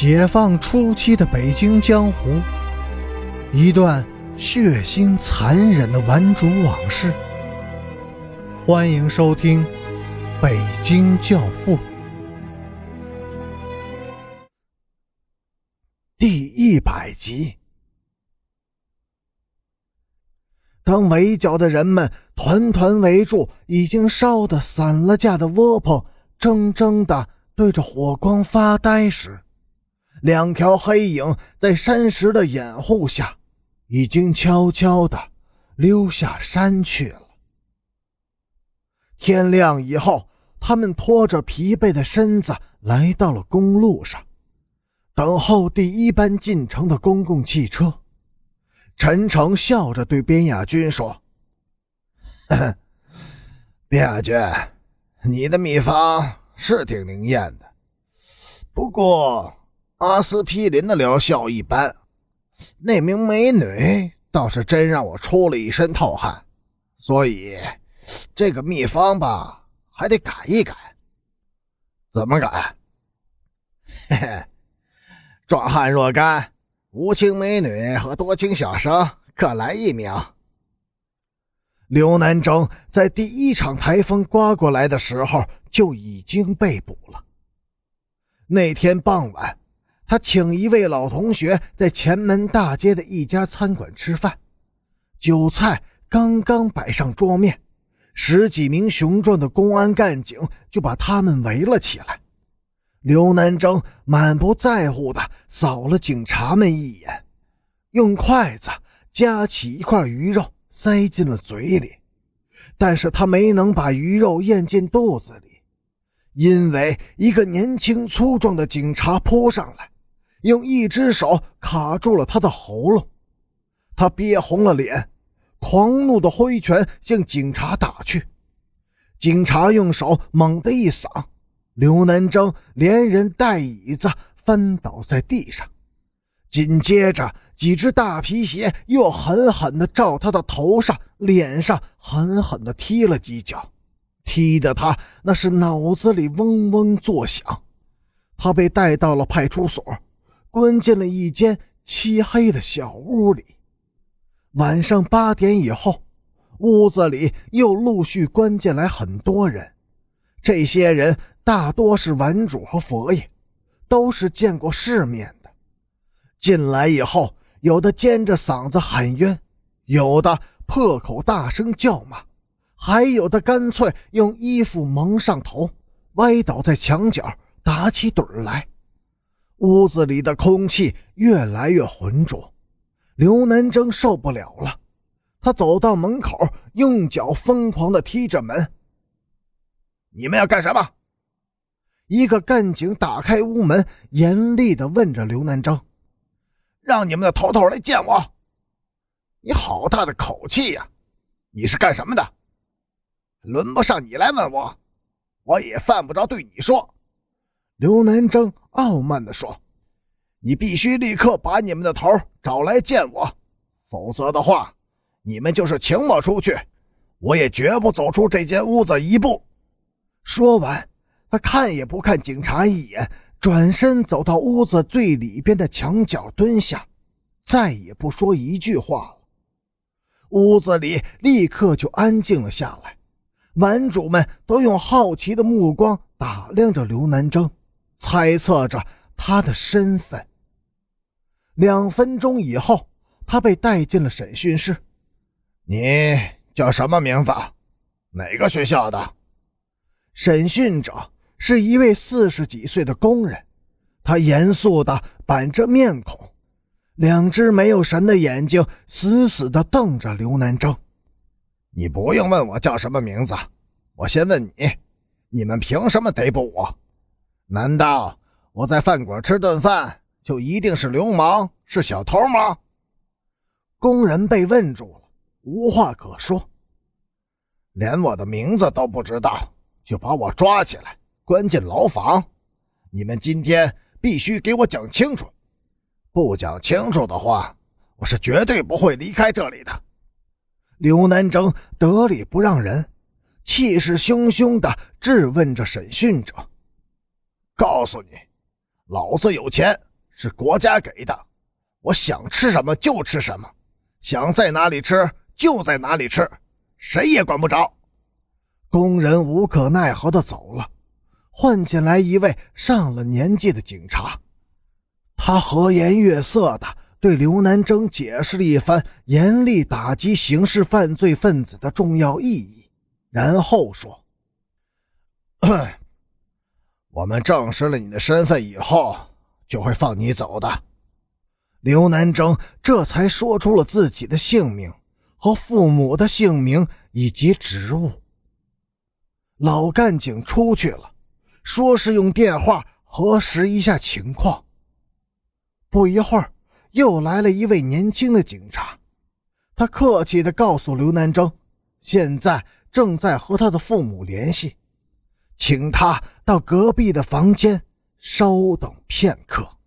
解放初期的北京江湖，一段血腥残忍的顽主往事。欢迎收听《北京教父》第一百集。当围剿的人们团团围住已经烧得散了架的窝棚，怔怔的对着火光发呆时，两条黑影在山石的掩护下，已经悄悄地溜下山去了。天亮以后，他们拖着疲惫的身子来到了公路上，等候第一班进城的公共汽车。陈诚笑着对边亚军说：“ 边亚军，你的秘方是挺灵验的，不过……”阿司匹林的疗效一般，那名美女倒是真让我出了一身透汗，所以这个秘方吧还得改一改。怎么改？嘿嘿，壮汉若干，无情美女和多情小生各来一名。刘南征在第一场台风刮过来的时候就已经被捕了。那天傍晚。他请一位老同学在前门大街的一家餐馆吃饭，酒菜刚刚摆上桌面，十几名雄壮的公安干警就把他们围了起来。刘南征满不在乎地扫了警察们一眼，用筷子夹起一块鱼肉塞进了嘴里，但是他没能把鱼肉咽进肚子里，因为一个年轻粗壮的警察扑上来。用一只手卡住了他的喉咙，他憋红了脸，狂怒的挥拳向警察打去。警察用手猛地一搡，刘南征连人带椅子翻倒在地上。紧接着，几只大皮鞋又狠狠地照他的头上、脸上狠狠地踢了几脚，踢得他那是脑子里嗡嗡作响。他被带到了派出所。关进了一间漆黑的小屋里。晚上八点以后，屋子里又陆续关进来很多人。这些人大多是顽主和佛爷，都是见过世面的。进来以后，有的尖着嗓子喊冤，有的破口大声叫骂，还有的干脆用衣服蒙上头，歪倒在墙角打起盹来。屋子里的空气越来越浑浊，刘南征受不了了。他走到门口，用脚疯狂地踢着门。你们要干什么？一个干警打开屋门，严厉地问着刘南征：“让你们的头头来见我。”你好大的口气呀！你是干什么的？轮不上你来问我，我也犯不着对你说。刘南征傲慢地说：“你必须立刻把你们的头找来见我，否则的话，你们就是请我出去，我也绝不走出这间屋子一步。”说完，他看也不看警察一眼，转身走到屋子最里边的墙角蹲下，再也不说一句话了。屋子里立刻就安静了下来，门主们都用好奇的目光打量着刘南征。猜测着他的身份。两分钟以后，他被带进了审讯室。你叫什么名字？哪个学校的？审讯者是一位四十几岁的工人，他严肃的板着面孔，两只没有神的眼睛死死的瞪着刘南征。你不用问我叫什么名字，我先问你：你们凭什么逮捕我？难道我在饭馆吃顿饭就一定是流氓、是小偷吗？工人被问住了，无话可说，连我的名字都不知道，就把我抓起来关进牢房。你们今天必须给我讲清楚，不讲清楚的话，我是绝对不会离开这里的。刘南征得理不让人，气势汹汹地质问着审讯者。告诉你，老子有钱，是国家给的，我想吃什么就吃什么，想在哪里吃就在哪里吃，谁也管不着。工人无可奈何的走了，换进来一位上了年纪的警察。他和颜悦色的对刘南征解释了一番严厉打击刑事犯罪分子的重要意义，然后说：“ 我们证实了你的身份以后。”就会放你走的。刘南征这才说出了自己的姓名和父母的姓名以及职务。老干警出去了，说是用电话核实一下情况。不一会儿，又来了一位年轻的警察，他客气地告诉刘南征，现在正在和他的父母联系，请他到隔壁的房间。稍等片刻。